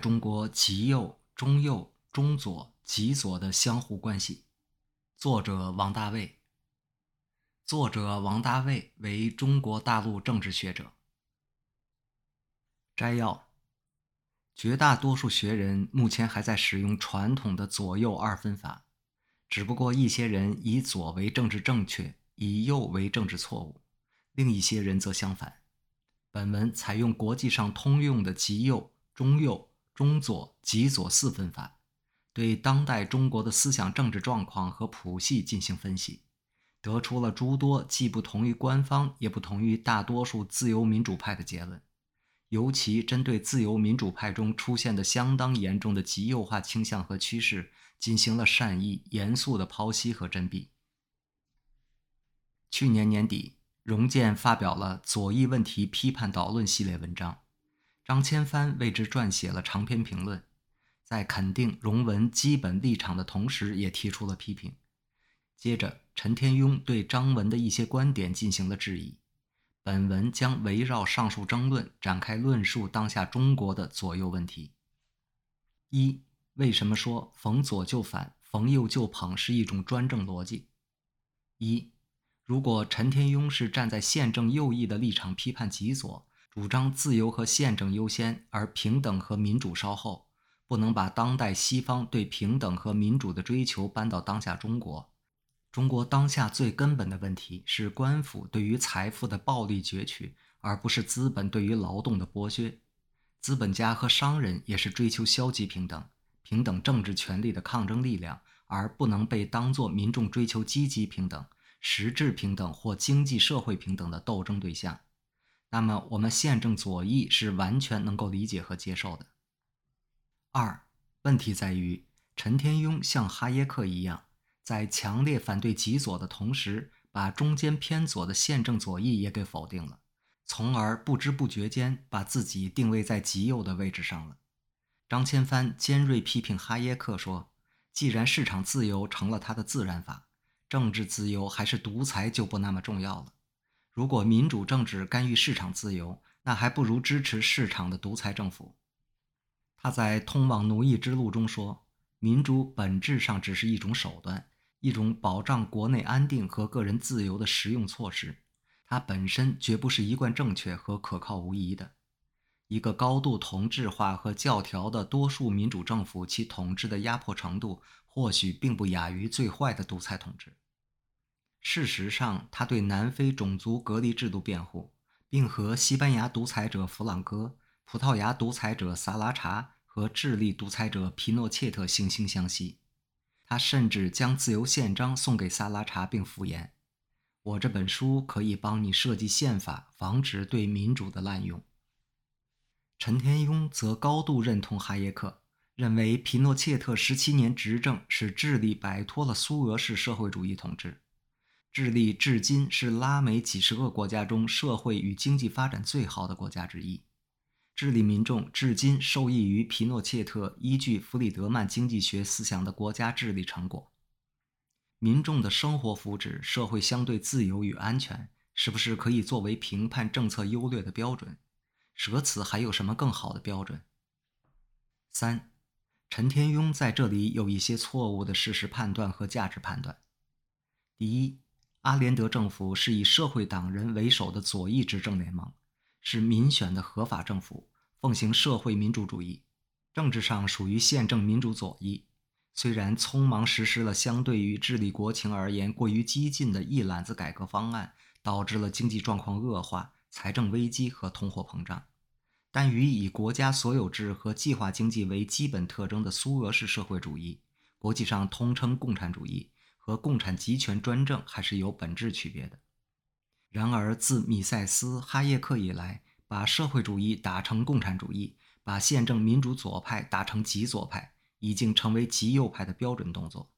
中国极右、中右、中左、极左的相互关系。作者王大卫。作者王大卫为中国大陆政治学者。摘要：绝大多数学人目前还在使用传统的左右二分法，只不过一些人以左为政治正确，以右为政治错误，另一些人则相反。本文采用国际上通用的极右、中右、中左、极左四分法，对当代中国的思想政治状况和谱系进行分析，得出了诸多既不同于官方，也不同于大多数自由民主派的结论。尤其针对自由民主派中出现的相当严重的极右化倾向和趋势，进行了善意、严肃的剖析和甄别。去年年底。荣建发表了《左翼问题批判导论》系列文章，张千帆为之撰写了长篇评论，在肯定荣文基本立场的同时，也提出了批评。接着，陈天庸对张文的一些观点进行了质疑。本文将围绕上述争论展开论述当下中国的左右问题。一、为什么说逢左就反，逢右就捧是一种专政逻辑？一。如果陈天庸是站在宪政右翼的立场批判极左，主张自由和宪政优先，而平等和民主稍后，不能把当代西方对平等和民主的追求搬到当下中国。中国当下最根本的问题是官府对于财富的暴力攫取，而不是资本对于劳动的剥削。资本家和商人也是追求消极平等、平等政治权利的抗争力量，而不能被当作民众追求积极平等。实质平等或经济社会平等的斗争对象，那么我们宪政左翼是完全能够理解和接受的。二，问题在于陈天庸像哈耶克一样，在强烈反对极左的同时，把中间偏左的宪政左翼也给否定了，从而不知不觉间把自己定位在极右的位置上了。张千帆尖锐批评哈耶克说：“既然市场自由成了他的自然法。”政治自由还是独裁就不那么重要了。如果民主政治干预市场自由，那还不如支持市场的独裁政府。他在《通往奴役之路》中说：“民主本质上只是一种手段，一种保障国内安定和个人自由的实用措施，它本身绝不是一贯正确和可靠无疑的。一个高度同质化和教条的多数民主政府，其统治的压迫程度或许并不亚于最坏的独裁统治。”事实上，他对南非种族隔离制度辩护，并和西班牙独裁者弗朗哥、葡萄牙独裁者萨拉查和智利独裁者皮诺切特惺惺相惜。他甚至将自由宪章送给萨拉查，并附言：“我这本书可以帮你设计宪法，防止对民主的滥用。”陈天庸则高度认同哈耶克，认为皮诺切特十七年执政使智利摆脱了苏俄式社会主义统治。智利至今是拉美几十个国家中社会与经济发展最好的国家之一。智利民众至今受益于皮诺切特依据弗里德曼经济学思想的国家治理成果。民众的生活福祉、社会相对自由与安全，是不是可以作为评判政策优劣的标准？舍此还有什么更好的标准？三，陈天庸在这里有一些错误的事实判断和价值判断。第一。阿连德政府是以社会党人为首的左翼执政联盟，是民选的合法政府，奉行社会民主主义，政治上属于宪政民主左翼。虽然匆忙实施了相对于治理国情而言过于激进的一揽子改革方案，导致了经济状况恶化、财政危机和通货膨胀，但与以国家所有制和计划经济为基本特征的苏俄式社会主义，国际上通称共产主义。和共产集权专政还是有本质区别的。然而，自米塞斯、哈耶克以来，把社会主义打成共产主义，把宪政民主左派打成极左派，已经成为极右派的标准动作。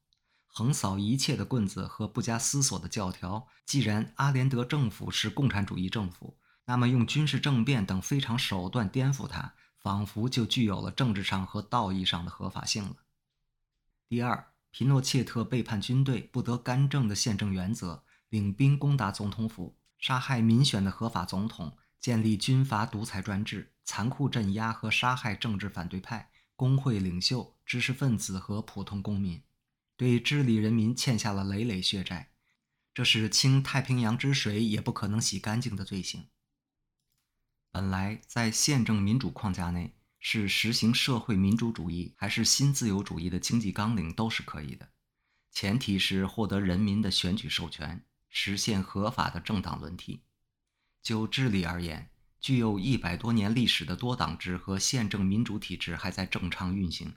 横扫一切的棍子和不加思索的教条。既然阿连德政府是共产主义政府，那么用军事政变等非常手段颠覆它，仿佛就具有了政治上和道义上的合法性了。第二。皮诺切特背叛军队不得干政的宪政原则，领兵攻打总统府，杀害民选的合法总统，建立军阀独裁专制，残酷镇压和杀害政治反对派，工会领袖、知识分子和普通公民，对智利人民欠下了累累血债，这是倾太平洋之水也不可能洗干净的罪行。本来在宪政民主框架内，是实行社会民主主义还是新自由主义的经济纲领都是可以的，前提是获得人民的选举授权，实现合法的政党轮替。就智利而言，具有一百多年历史的多党制和宪政民主体制还在正常运行。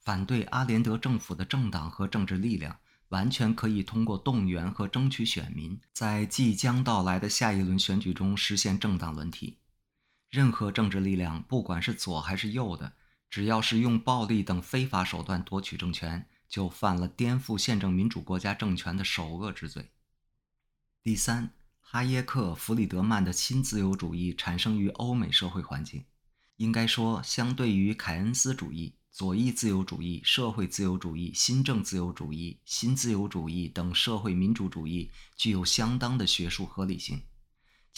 反对阿连德政府的政党和政治力量，完全可以通过动员和争取选民，在即将到来的下一轮选举中实现政党轮替。任何政治力量，不管是左还是右的，只要是用暴力等非法手段夺取政权，就犯了颠覆宪政民主国家政权的首恶之罪。第三。哈耶克、弗里德曼的新自由主义产生于欧美社会环境，应该说，相对于凯恩斯主义、左翼自由主义、社会自由主义、新政自由主义、新自由主义等社会民主主义，具有相当的学术合理性，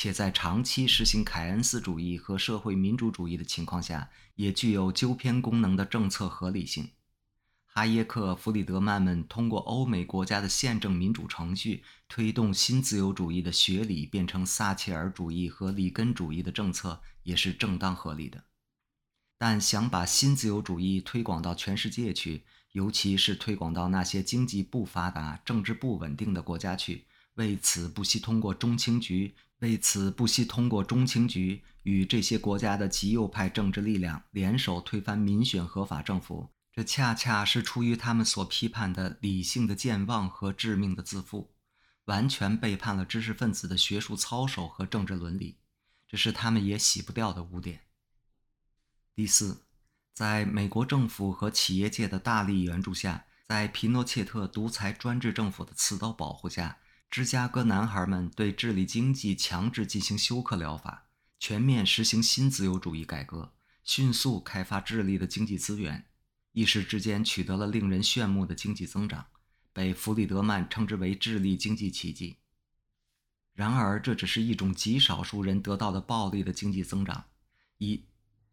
且在长期实行凯恩斯主义和社会民主主义的情况下，也具有纠偏功能的政策合理性。哈耶克、弗里德曼们通过欧美国家的宪政民主程序，推动新自由主义的学理变成撒切尔主义和里根主义的政策，也是正当合理的。但想把新自由主义推广到全世界去，尤其是推广到那些经济不发达、政治不稳定的国家去，为此不惜通过中情局，为此不惜通过中情局与这些国家的极右派政治力量联手推翻民选合法政府。这恰恰是出于他们所批判的理性的健忘和致命的自负，完全背叛了知识分子的学术操守和政治伦理，这是他们也洗不掉的污点。第四，在美国政府和企业界的大力援助下，在皮诺切特独裁专制政府的刺刀保护下，芝加哥男孩们对智力经济强制进行休克疗法，全面实行新自由主义改革，迅速开发智力的经济资源。一时之间取得了令人炫目的经济增长，被弗里德曼称之为智力经济奇迹。然而，这只是一种极少数人得到的暴力的经济增长，一，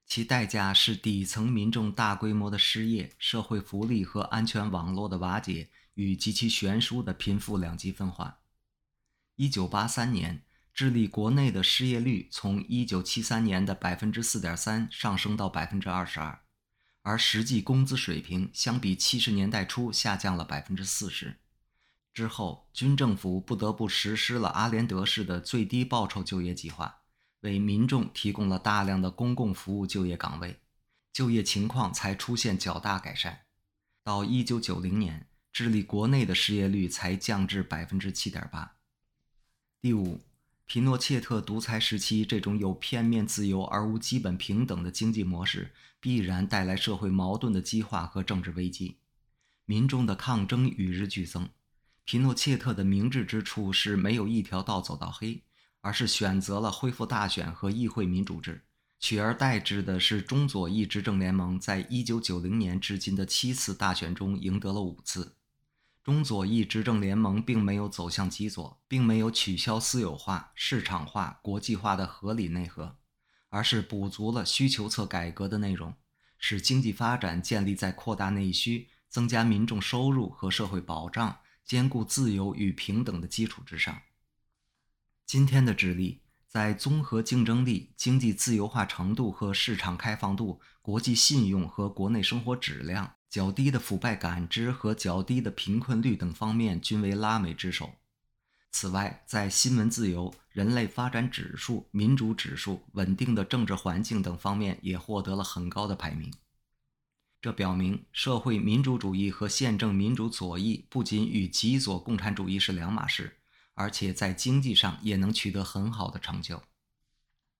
其代价是底层民众大规模的失业、社会福利和安全网络的瓦解与极其悬殊的贫富两极分化。一九八三年，智利国内的失业率从一九七三年的百分之四点三上升到百分之二十二。而实际工资水平相比七十年代初下降了百分之四十。之后，军政府不得不实施了阿连德式的最低报酬就业计划，为民众提供了大量的公共服务就业岗位，就业情况才出现较大改善。到一九九零年，智利国内的失业率才降至百分之七点八。第五。皮诺切特独裁时期，这种有片面自由而无基本平等的经济模式，必然带来社会矛盾的激化和政治危机，民众的抗争与日俱增。皮诺切特的明智之处是没有一条道走到黑，而是选择了恢复大选和议会民主制，取而代之的是中左翼执政联盟在一九九零年至今的七次大选中赢得了五次。中左翼执政联盟并没有走向极左，并没有取消私有化、市场化、国际化的合理内核，而是补足了需求侧改革的内容，使经济发展建立在扩大内需、增加民众收入和社会保障、兼顾自由与平等的基础之上。今天的智利，在综合竞争力、经济自由化程度和市场开放度、国际信用和国内生活质量。较低的腐败感知和较低的贫困率等方面均为拉美之首。此外，在新闻自由、人类发展指数、民主指数、稳定的政治环境等方面也获得了很高的排名。这表明，社会民主主义和宪政民主左翼不仅与极左共产主义是两码事，而且在经济上也能取得很好的成就。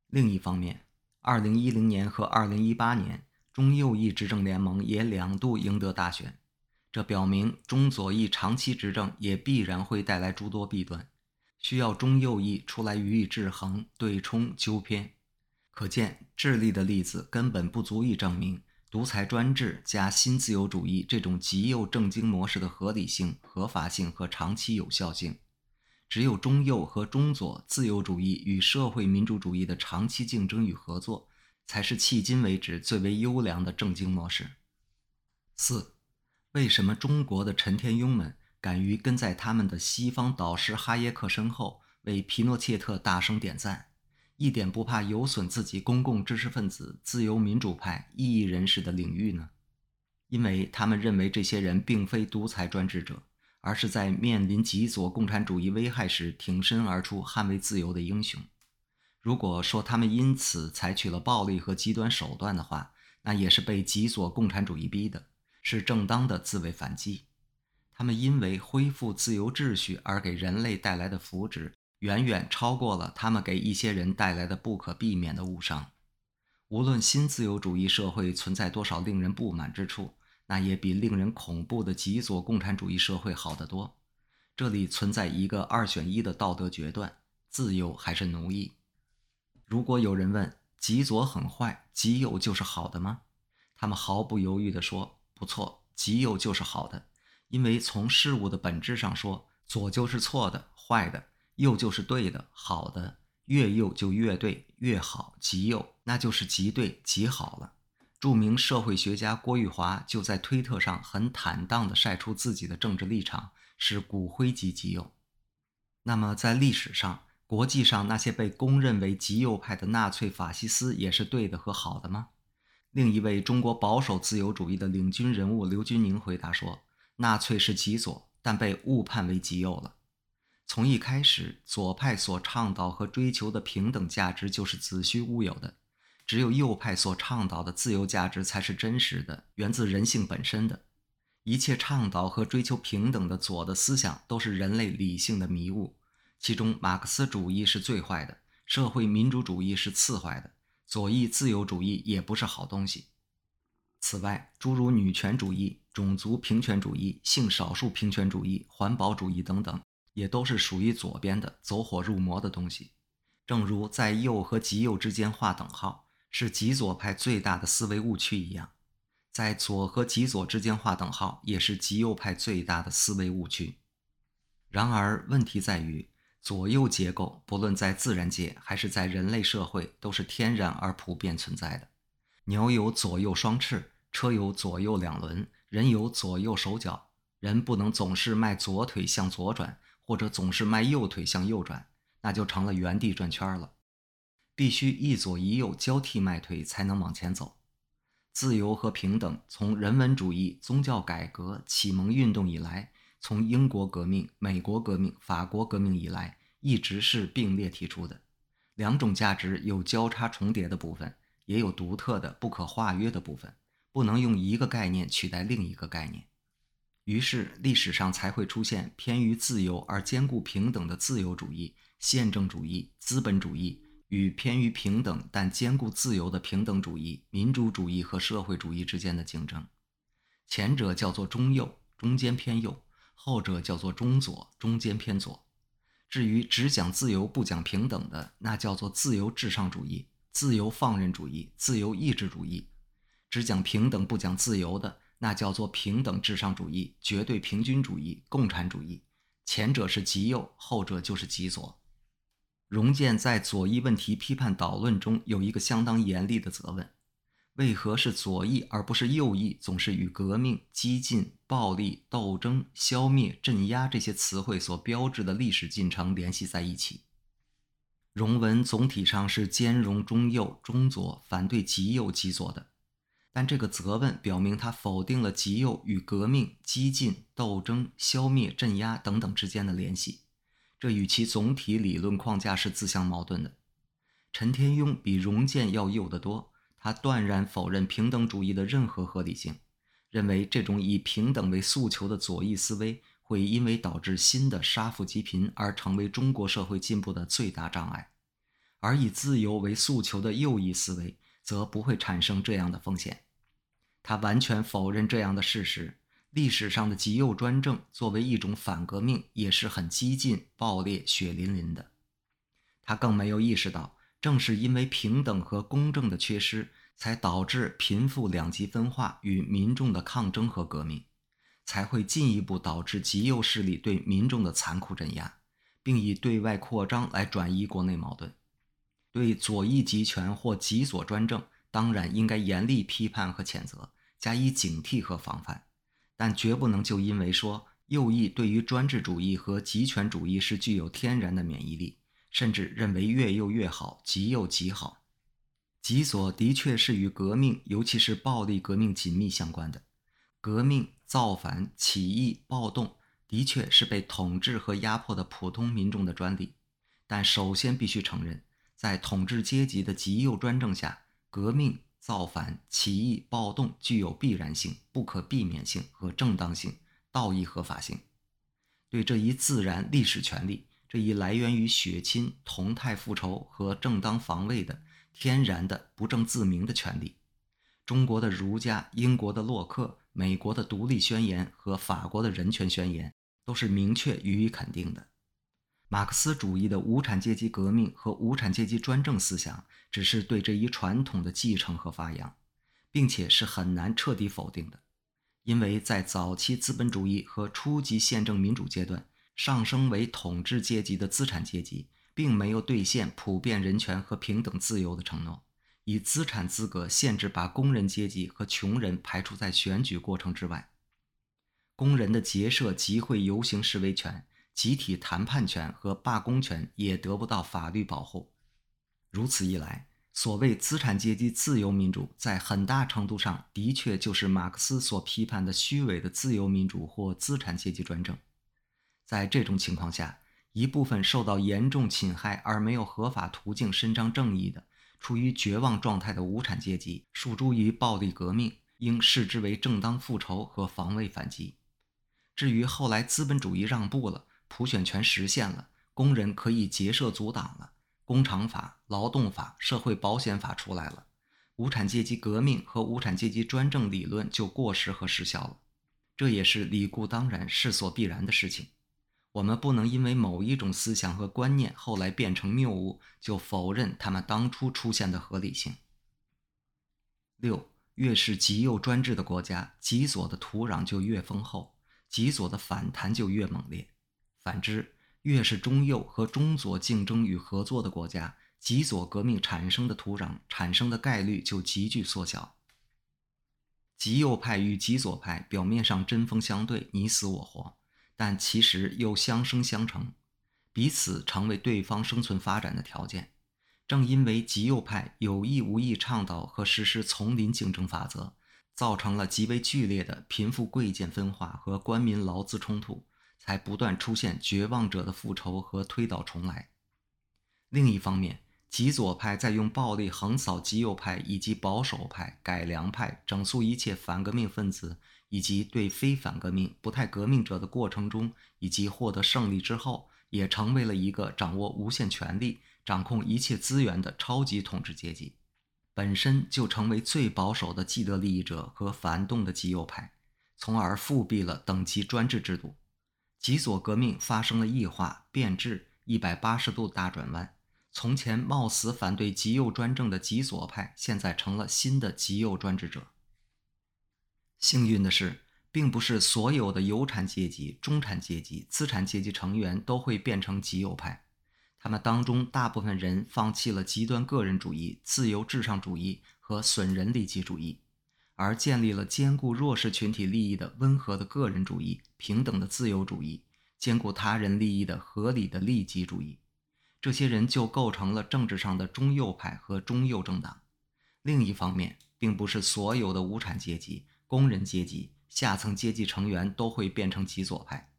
另一方面，2010年和2018年。中右翼执政联盟也两度赢得大选，这表明中左翼长期执政也必然会带来诸多弊端，需要中右翼出来予以制衡、对冲、纠偏。可见，智利的例子根本不足以证明独裁专制加新自由主义这种极右政经模式的合理性、合法性和长期有效性。只有中右和中左自由主义与社会民主主义的长期竞争与合作。才是迄今为止最为优良的政经模式。四，为什么中国的陈天庸们敢于跟在他们的西方导师哈耶克身后，为皮诺切特大声点赞，一点不怕有损自己公共知识分子、自由民主派、异议人士的领域呢？因为他们认为这些人并非独裁专制者，而是在面临极左共产主义危害时挺身而出、捍卫自由的英雄。如果说他们因此采取了暴力和极端手段的话，那也是被极左共产主义逼的，是正当的自卫反击。他们因为恢复自由秩序而给人类带来的福祉，远远超过了他们给一些人带来的不可避免的误伤。无论新自由主义社会存在多少令人不满之处，那也比令人恐怖的极左共产主义社会好得多。这里存在一个二选一的道德决断：自由还是奴役？如果有人问极左很坏，极右就是好的吗？他们毫不犹豫地说：“不错，极右就是好的，因为从事物的本质上说，左就是错的、坏的，右就是对的、好的。”越右就越对越好，极右那就是极对极好了。著名社会学家郭玉华就在推特上很坦荡地晒出自己的政治立场是骨灰级极右。那么在历史上、国际上那些被公认为极右派的纳粹法西斯也是对的和好的吗？另一位中国保守自由主义的领军人物刘军宁回答说：“纳粹是极左，但被误判为极右了。”从一开始，左派所倡导和追求的平等价值就是子虚乌有的，只有右派所倡导的自由价值才是真实的，源自人性本身的。一切倡导和追求平等的左的思想都是人类理性的迷雾，其中马克思主义是最坏的，社会民主主义是次坏的，左翼自由主义也不是好东西。此外，诸如女权主义、种族平权主义、性少数平权主义、环保主义等等。也都是属于左边的走火入魔的东西，正如在右和极右之间画等号是极左派最大的思维误区一样，在左和极左之间画等号也是极右派最大的思维误区。然而，问题在于左右结构不论在自然界还是在人类社会都是天然而普遍存在的。牛有左右双翅，车有左右两轮，人有左右手脚，人不能总是迈左腿向左转。或者总是迈右腿向右转，那就成了原地转圈了。必须一左一右交替迈腿才能往前走。自由和平等从人文主义、宗教改革、启蒙运动以来，从英国革命、美国革命、法国革命以来，一直是并列提出的。两种价值有交叉重叠的部分，也有独特的不可化约的部分，不能用一个概念取代另一个概念。于是，历史上才会出现偏于自由而兼顾平等的自由主义、宪政主义、资本主义，与偏于平等但兼顾自由的平等主义、民主主义和社会主义之间的竞争。前者叫做中右，中间偏右；后者叫做中左，中间偏左。至于只讲自由不讲平等的，那叫做自由至上主义、自由放任主义、自由意志主义；只讲平等不讲自由的。那叫做平等至上主义、绝对平均主义、共产主义，前者是极右，后者就是极左。荣建在左翼问题批判导论中有一个相当严厉的责问：为何是左翼而不是右翼总是与革命、激进、暴力、斗争、消灭、镇压这些词汇所标志的历史进程联系在一起？荣文总体上是兼容中右、中左，反对极右、极左的。但这个责问表明，他否定了极右与革命、激进、斗争、消灭、镇压等等之间的联系，这与其总体理论框架是自相矛盾的。陈天庸比荣建要右得多，他断然否认平等主义的任何合理性，认为这种以平等为诉求的左翼思维会因为导致新的杀富济贫而成为中国社会进步的最大障碍，而以自由为诉求的右翼思维则不会产生这样的风险。他完全否认这样的事实。历史上的极右专政作为一种反革命，也是很激进、暴烈、血淋淋的。他更没有意识到，正是因为平等和公正的缺失，才导致贫富两极分化与民众的抗争和革命，才会进一步导致极右势力对民众的残酷镇压，并以对外扩张来转移国内矛盾。对左翼集权或极左专政。当然应该严厉批判和谴责，加以警惕和防范，但绝不能就因为说右翼对于专制主义和极权主义是具有天然的免疫力，甚至认为越右越好，极右极好。极左的确是与革命，尤其是暴力革命紧密相关的。革命、造反、起义、暴动，的确是被统治和压迫的普通民众的专利。但首先必须承认，在统治阶级的极右专政下，革命、造反、起义、暴动具有必然性、不可避免性和正当性、道义合法性。对这一自然历史权利，这一来源于血亲、同态复仇和正当防卫的。天然的不正自明的权利，中国的儒家、英国的洛克、美国的独立宣言和法国的人权宣言都是明确予以肯定的。马克思主义的无产阶级革命和无产阶级专政思想只是对这一传统的继承和发扬，并且是很难彻底否定的，因为在早期资本主义和初级宪政民主阶段，上升为统治阶级的资产阶级。并没有兑现普遍人权和平等自由的承诺，以资产资格限制把工人阶级和穷人排除在选举过程之外。工人的结社、集会、游行、示威权、集体谈判权和罢工权也得不到法律保护。如此一来，所谓资产阶级自由民主，在很大程度上的确就是马克思所批判的虚伪的自由民主或资产阶级专政。在这种情况下，一部分受到严重侵害而没有合法途径伸张正义的、处于绝望状态的无产阶级，诉诸于暴力革命，应视之为正当复仇和防卫反击。至于后来资本主义让步了，普选权实现了，工人可以结社阻挡了，工厂法、劳动法、社会保险法出来了，无产阶级革命和无产阶级专政理论就过时和失效了。这也是理固当然、势所必然的事情。我们不能因为某一种思想和观念后来变成谬误，就否认他们当初出现的合理性。六，越是极右专制的国家，极左的土壤就越丰厚，极左的反弹就越猛烈；反之，越是中右和中左竞争与合作的国家，极左革命产生的土壤产生的概率就急剧缩小。极右派与极左派表面上针锋相对，你死我活。但其实又相生相成，彼此成为对方生存发展的条件。正因为极右派有意无意倡导和实施丛林竞争法则，造成了极为剧烈的贫富贵贱分化和官民劳资冲突，才不断出现绝望者的复仇和推倒重来。另一方面，极左派在用暴力横扫极右派以及保守派、改良派，整肃一切反革命分子。以及对非反革命、不太革命者的过程中，以及获得胜利之后，也成为了一个掌握无限权力、掌控一切资源的超级统治阶级，本身就成为最保守的既得利益者和反动的极右派，从而复辟了等级专制制度。极左革命发生了异化、变质、一百八十度大转弯。从前冒死反对极右专政的极左派，现在成了新的极右专制者。幸运的是，并不是所有的有产阶级、中产阶级、资产阶级成员都会变成极右派。他们当中大部分人放弃了极端个人主义、自由至上主义和损人利己主义，而建立了兼顾弱势群体利益的温和的个人主义、平等的自由主义、兼顾他人利益的合理的利己主义。这些人就构成了政治上的中右派和中右政党。另一方面，并不是所有的无产阶级。工人阶级、下层阶级成员都会变成极左派，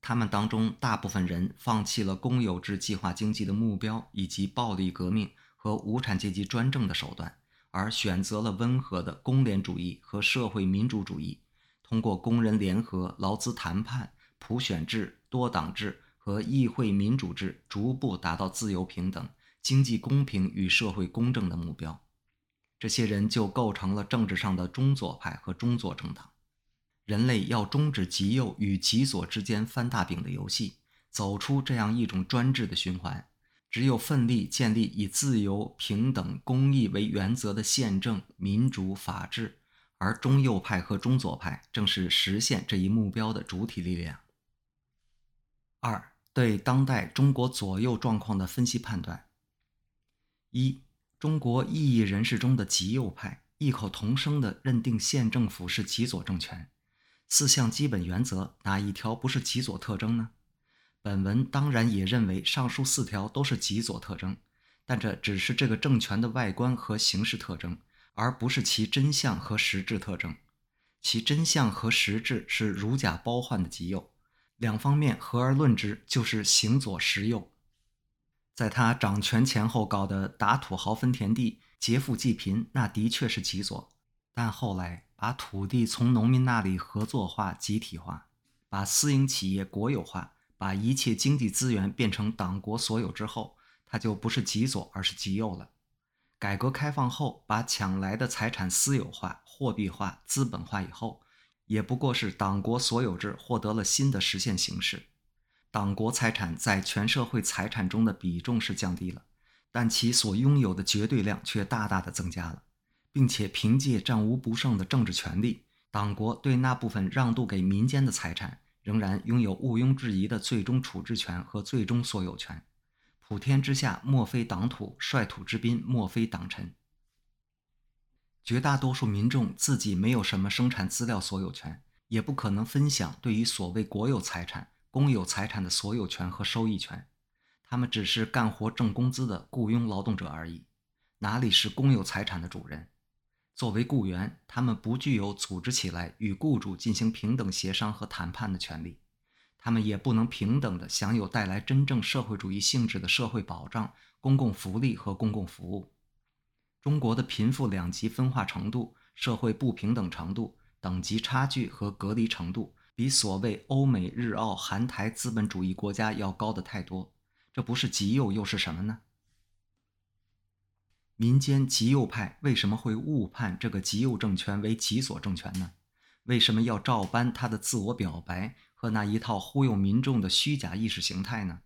他们当中大部分人放弃了公有制计划经济的目标，以及暴力革命和无产阶级专政的手段，而选择了温和的工联主义和社会民主主义，通过工人联合、劳资谈判、普选制、多党制和议会民主制，逐步达到自由平等、经济公平与社会公正的目标。这些人就构成了政治上的中左派和中左政党。人类要终止极右与极左之间翻大饼的游戏，走出这样一种专制的循环，只有奋力建立以自由、平等、公义为原则的宪政、民主、法治，而中右派和中左派正是实现这一目标的主体力量。二、对当代中国左右状况的分析判断：一。中国异议人士中的极右派异口同声地认定县政府是极左政权。四项基本原则哪一条不是极左特征呢？本文当然也认为上述四条都是极左特征，但这只是这个政权的外观和形式特征，而不是其真相和实质特征。其真相和实质是如假包换的极右，两方面合而论之，就是行左实右。在他掌权前后搞的打土豪分田地、劫富济贫，那的确是极左，但后来。把土地从农民那里合作化、集体化，把私营企业国有化，把一切经济资源变成党国所有之后，他就不是极左，而是极右了。改革开放后，把抢来的财产私有化、货币化、资本化以后，也不过是党国所有制获得了新的实现形式。党国财产在全社会财产中的比重是降低了，但其所拥有的绝对量却大大的增加了。并且凭借战无不胜的政治权力，党国对那部分让渡给民间的财产，仍然拥有毋庸置疑的最终处置权和最终所有权。普天之下莫非党土，率土之滨莫非党臣。绝大多数民众自己没有什么生产资料所有权，也不可能分享对于所谓国有财产、公有财产的所有权和收益权。他们只是干活挣工资的雇佣劳动者而已，哪里是公有财产的主人？作为雇员，他们不具有组织起来与雇主进行平等协商和谈判的权利，他们也不能平等地享有带来真正社会主义性质的社会保障、公共福利和公共服务。中国的贫富两极分化程度、社会不平等程度、等级差距和隔离程度，比所谓欧美日澳韩台资本主义国家要高得太多。这不是极右又是什么呢？民间极右派为什么会误判这个极右政权为极左政权呢？为什么要照搬他的自我表白和那一套忽悠民众的虚假意识形态呢？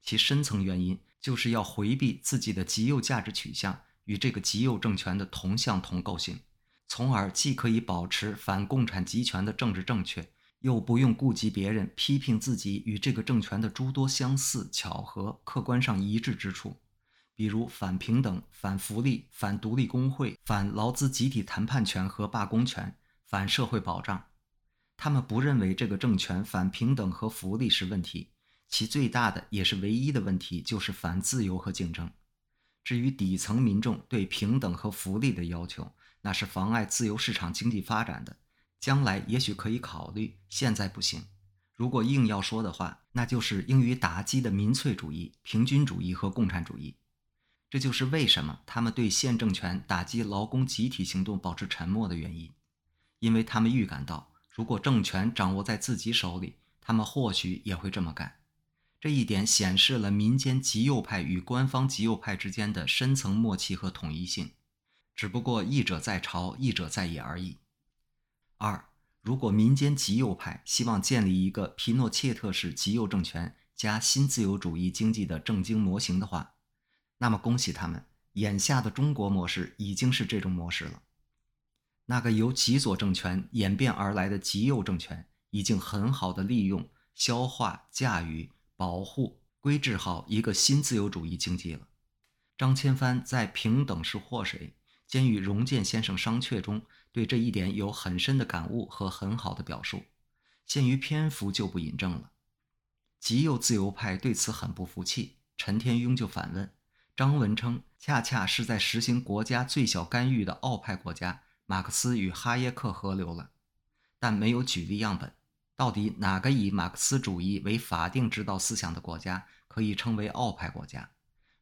其深层原因就是要回避自己的极右价值取向与这个极右政权的同向同构性，从而既可以保持反共产集权的政治正确，又不用顾及别人批评自己与这个政权的诸多相似、巧合、客观上一致之处。比如反平等、反福利、反独立工会、反劳资集体谈判权和罢工权、反社会保障，他们不认为这个政权反平等和福利是问题，其最大的也是唯一的问题就是反自由和竞争。至于底层民众对平等和福利的要求，那是妨碍自由市场经济发展的，将来也许可以考虑，现在不行。如果硬要说的话，那就是英语打击的民粹主义、平均主义和共产主义。这就是为什么他们对现政权打击劳工集体行动保持沉默的原因，因为他们预感到，如果政权掌握在自己手里，他们或许也会这么干。这一点显示了民间极右派与官方极右派之间的深层默契和统一性，只不过一者在朝，一者在野而已。二，如果民间极右派希望建立一个皮诺切特式极右政权加新自由主义经济的政经模型的话，那么恭喜他们，眼下的中国模式已经是这种模式了。那个由极左政权演变而来的极右政权，已经很好的利用、消化、驾驭、保护、规制好一个新自由主义经济了。张千帆在《平等是祸水》兼与荣建先生商榷中，对这一点有很深的感悟和很好的表述，限于篇幅就不引证了。极右自由派对此很不服气，陈天庸就反问。张文称，恰恰是在实行国家最小干预的奥派国家，马克思与哈耶克合流了，但没有举例样本。到底哪个以马克思主义为法定指导思想的国家可以称为奥派国家？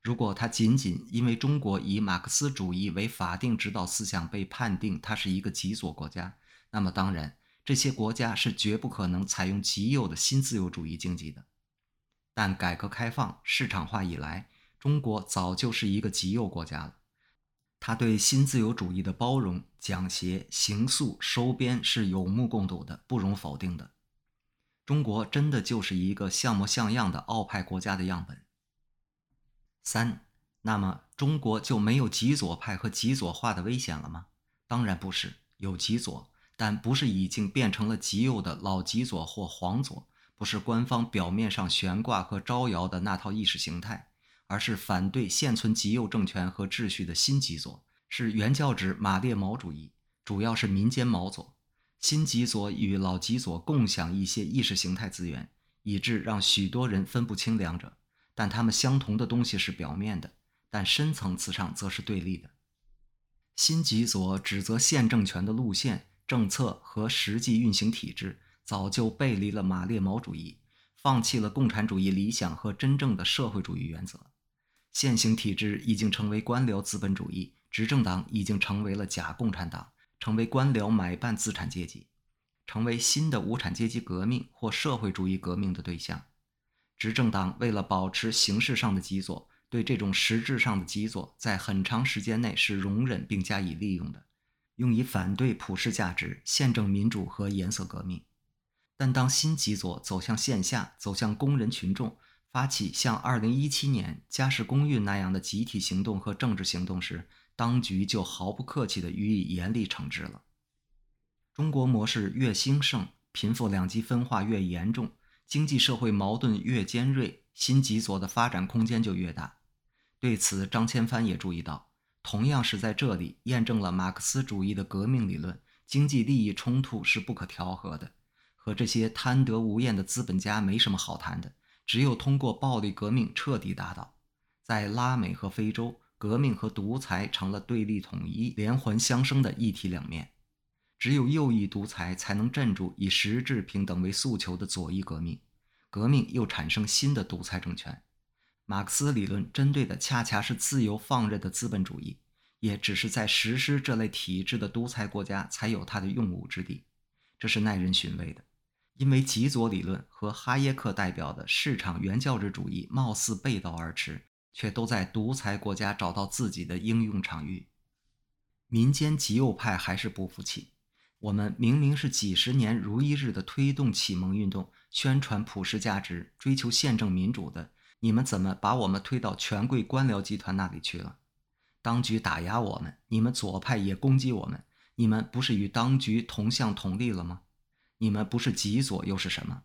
如果它仅仅因为中国以马克思主义为法定指导思想被判定它是一个极左国家，那么当然这些国家是绝不可能采用极右的新自由主义经济的。但改革开放市场化以来，中国早就是一个极右国家了，他对新自由主义的包容、讲协、行诉、收编是有目共睹的，不容否定的。中国真的就是一个像模像样的奥派国家的样本。三，那么中国就没有极左派和极左化的危险了吗？当然不是，有极左，但不是已经变成了极右的老极左或黄左，不是官方表面上悬挂和招摇的那套意识形态。而是反对现存极右政权和秩序的新极左，是原教旨马列毛主义，主要是民间毛左。新极左与老极左共享一些意识形态资源，以致让许多人分不清两者。但他们相同的东西是表面的，但深层次上则是对立的。新极左指责现政权的路线、政策和实际运行体制早就背离了马列毛主义，放弃了共产主义理想和真正的社会主义原则。现行体制已经成为官僚资本主义，执政党已经成为了假共产党。成为官僚买办资产阶级，成为新的无产阶级革命或社会主义革命的对象。执政党为了保持形式上的极左，对这种实质上的极左，在很长时间内是容忍并加以利用的，用以反对普世价值、宪政民主和颜色革命。但当新极左走向线下，走向工人群众，发起像2017年家事公运那样的集体行动和政治行动时，当局就毫不客气地予以严厉惩治了。中国模式越兴盛，贫富两极分化越严重，经济社会矛盾越尖锐，新极左的发展空间就越大。对此，张千帆也注意到，同样是在这里验证了马克思主义的革命理论：经济利益冲突是不可调和的，和这些贪得无厌的资本家没什么好谈的，只有通过暴力革命彻底打倒。在拉美和非洲。革命和独裁成了对立统一、连环相生的一体两面，只有右翼独裁才能镇住以实质平等为诉求的左翼革命，革命又产生新的独裁政权。马克思理论针对的恰恰是自由放任的资本主义，也只是在实施这类体制的独裁国家才有它的用武之地，这是耐人寻味的。因为极左理论和哈耶克代表的市场原教旨主义貌似背道而驰。却都在独裁国家找到自己的应用场域。民间极右派还是不服气。我们明明是几十年如一日的推动启蒙运动、宣传普世价值、追求宪政民主的，你们怎么把我们推到权贵官僚集团那里去了？当局打压我们，你们左派也攻击我们，你们不是与当局同向同利了吗？你们不是极左又是什么？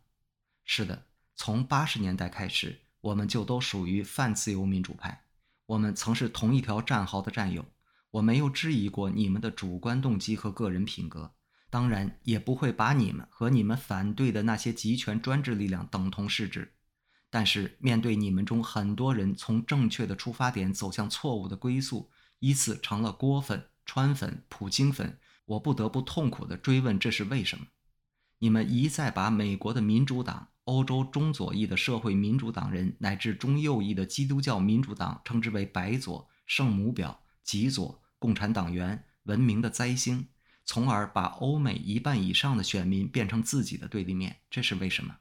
是的，从八十年代开始。我们就都属于泛自由民主派，我们曾是同一条战壕的战友，我没有质疑过你们的主观动机和个人品格，当然也不会把你们和你们反对的那些集权专制力量等同视之。但是面对你们中很多人从正确的出发点走向错误的归宿，依次成了郭粉、川粉、普京粉，我不得不痛苦地追问：这是为什么？你们一再把美国的民主党。欧洲中左翼的社会民主党人乃至中右翼的基督教民主党称之为“白左”“圣母婊”“极左”“共产党员”“文明的灾星”，从而把欧美一半以上的选民变成自己的对立面，这是为什么？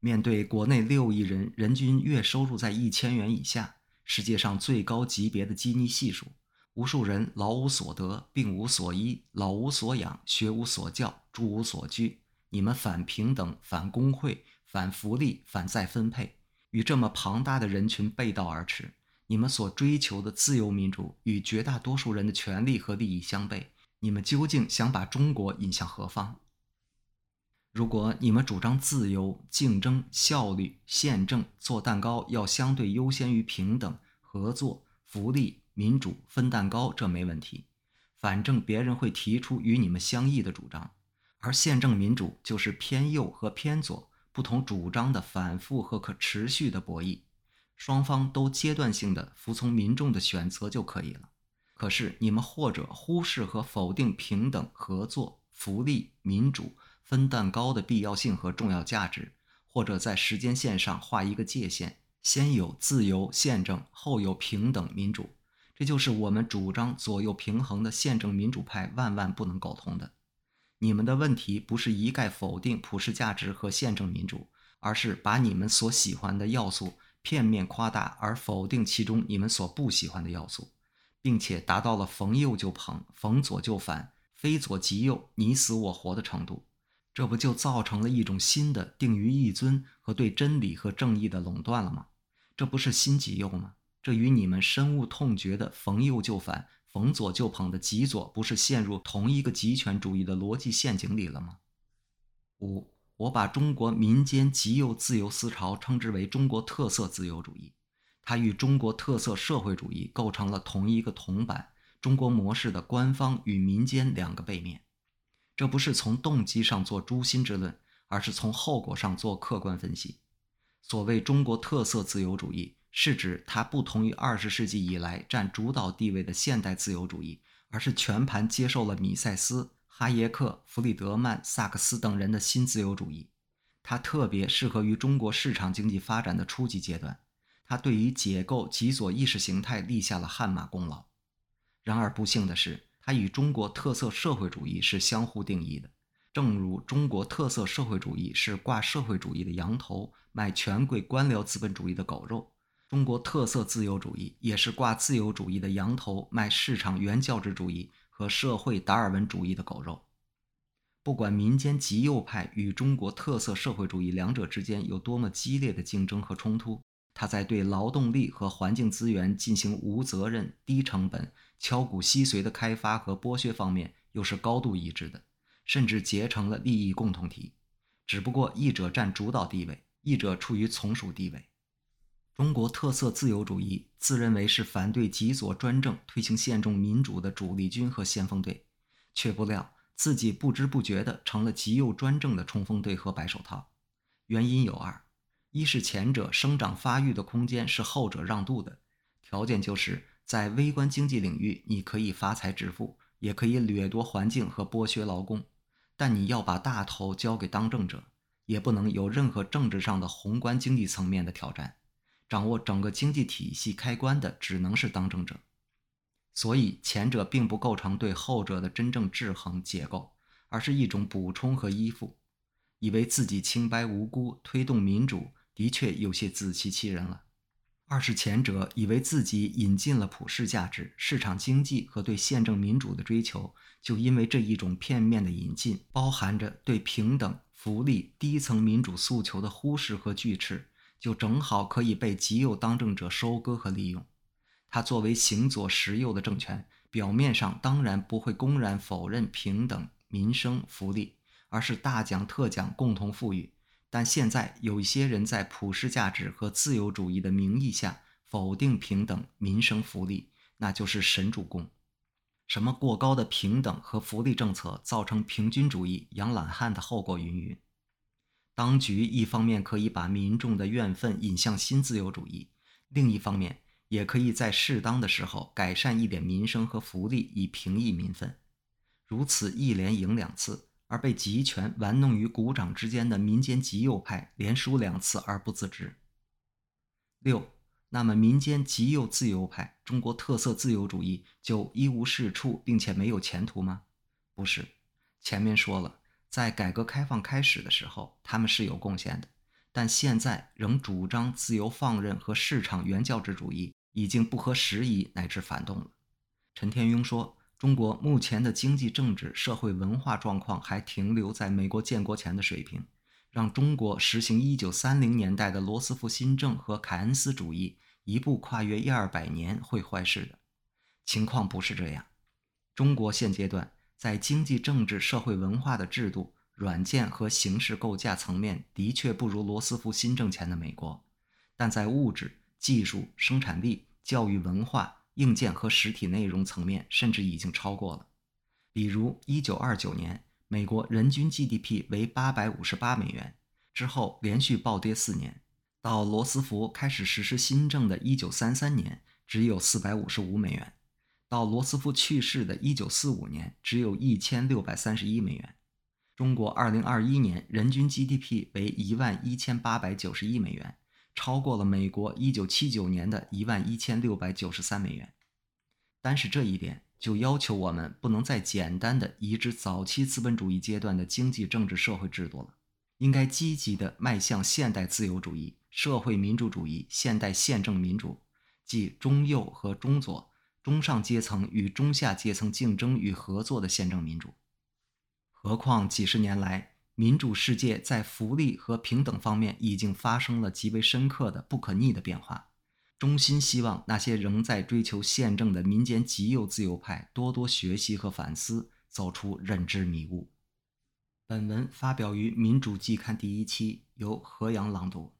面对国内六亿人人均月收入在一千元以下，世界上最高级别的基尼系数，无数人老无所得、病无所医、老无所养、学无所教、住无所居。你们反平等、反工会、反福利、反再分配，与这么庞大的人群背道而驰。你们所追求的自由民主与绝大多数人的权利和利益相悖。你们究竟想把中国引向何方？如果你们主张自由、竞争、效率、宪政，做蛋糕要相对优先于平等、合作、福利、民主，分蛋糕这没问题。反正别人会提出与你们相异的主张。而宪政民主就是偏右和偏左不同主张的反复和可持续的博弈，双方都阶段性的服从民众的选择就可以了。可是你们或者忽视和否定平等、合作、福利、民主、分蛋糕的必要性和重要价值，或者在时间线上画一个界限，先有自由宪政，后有平等民主，这就是我们主张左右平衡的宪政民主派万万不能苟同的。你们的问题不是一概否定普世价值和宪政民主，而是把你们所喜欢的要素片面夸大，而否定其中你们所不喜欢的要素，并且达到了逢右就捧，逢左就反，非左即右，你死我活的程度。这不就造成了一种新的定于一尊和对真理和正义的垄断了吗？这不是新极右吗？这与你们深恶痛绝的逢右就反。逢左就捧的极左，不是陷入同一个极权主义的逻辑陷阱里了吗？五，我把中国民间极右自由思潮称之为中国特色自由主义，它与中国特色社会主义构成了同一个铜板，中国模式的官方与民间两个背面。这不是从动机上做诛心之论，而是从后果上做客观分析。所谓中国特色自由主义，是指它不同于二十世纪以来占主导地位的现代自由主义，而是全盘接受了米塞斯、哈耶克、弗里德曼、萨克斯等人的新自由主义。它特别适合于中国市场经济发展的初级阶段。他对于解构极左意识形态立下了汗马功劳。然而不幸的是，他与中国特色社会主义是相互定义的。正如中国特色社会主义是挂社会主义的羊头，卖权贵官僚资本主义的狗肉，中国特色自由主义也是挂自由主义的羊头，卖市场原教旨主义和社会达尔文主义的狗肉。不管民间极右派与中国特色社会主义两者之间有多么激烈的竞争和冲突。他在对劳动力和环境资源进行无责任、低成本、敲骨吸髓的开发和剥削方面，又是高度一致的，甚至结成了利益共同体。只不过一者占主导地位，一者处于从属地位。中国特色自由主义自认为是反对极左专政、推行宪政民主的主力军和先锋队，却不料自己不知不觉地成了极右专政的冲锋队和白手套。原因有二。一是前者生长发育的空间是后者让渡的，条件就是在微观经济领域，你可以发财致富，也可以掠夺环境和剥削劳工，但你要把大头交给当政者，也不能有任何政治上的宏观经济层面的挑战。掌握整个经济体系开关的只能是当政者，所以前者并不构成对后者的真正制衡结构，而是一种补充和依附，以为自己清白无辜，推动民主。的确有些自欺欺人了。二是前者以为自己引进了普世价值、市场经济和对宪政民主的追求，就因为这一种片面的引进，包含着对平等、福利、低层民主诉求的忽视和拒斥，就正好可以被极右当政者收割和利用。他作为行左实右的政权，表面上当然不会公然否认平等、民生、福利，而是大讲特讲共同富裕。但现在有一些人在普世价值和自由主义的名义下否定平等、民生福利，那就是神主攻。什么过高的平等和福利政策造成平均主义、养懒汉的后果云云。当局一方面可以把民众的怨愤引向新自由主义，另一方面也可以在适当的时候改善一点民生和福利，以平抑民愤。如此一连赢两次。而被集权玩弄于股掌之间的民间极右派连输两次而不自知。六，那么民间极右自由派、中国特色自由主义就一无是处，并且没有前途吗？不是，前面说了，在改革开放开始的时候，他们是有贡献的，但现在仍主张自由放任和市场原教旨主义，已经不合时宜乃至反动了。陈天庸说。中国目前的经济、政治、社会、文化状况还停留在美国建国前的水平，让中国实行一九三零年代的罗斯福新政和凯恩斯主义一步跨越一二百年会坏事的。情况不是这样。中国现阶段在经济、政治、社会、文化的制度、软件和形式构架层面的确不如罗斯福新政前的美国，但在物质、技术、生产力、教育、文化。硬件和实体内容层面甚至已经超过了。比如，一九二九年，美国人均 GDP 为八百五十八美元，之后连续暴跌四年，到罗斯福开始实施新政的一九三三年，只有四百五十五美元；到罗斯福去世的一九四五年，只有一千六百三十一美元。中国二零二一年人均 GDP 为一万一千八百九十一美元。超过了美国1979年的一万一千六百九十三美元，单是这一点就要求我们不能再简单的移植早期资本主义阶段的经济、政治、社会制度了，应该积极的迈向现代自由主义、社会民主主义、现代宪政民主，即中右和中左、中上阶层与中下阶层竞争与合作的宪政民主。何况几十年来，民主世界在福利和平等方面已经发生了极为深刻的、不可逆的变化。衷心希望那些仍在追求宪政的民间极右自由派多多学习和反思，走出认知迷雾。本文发表于《民主季刊》第一期，由何阳朗读。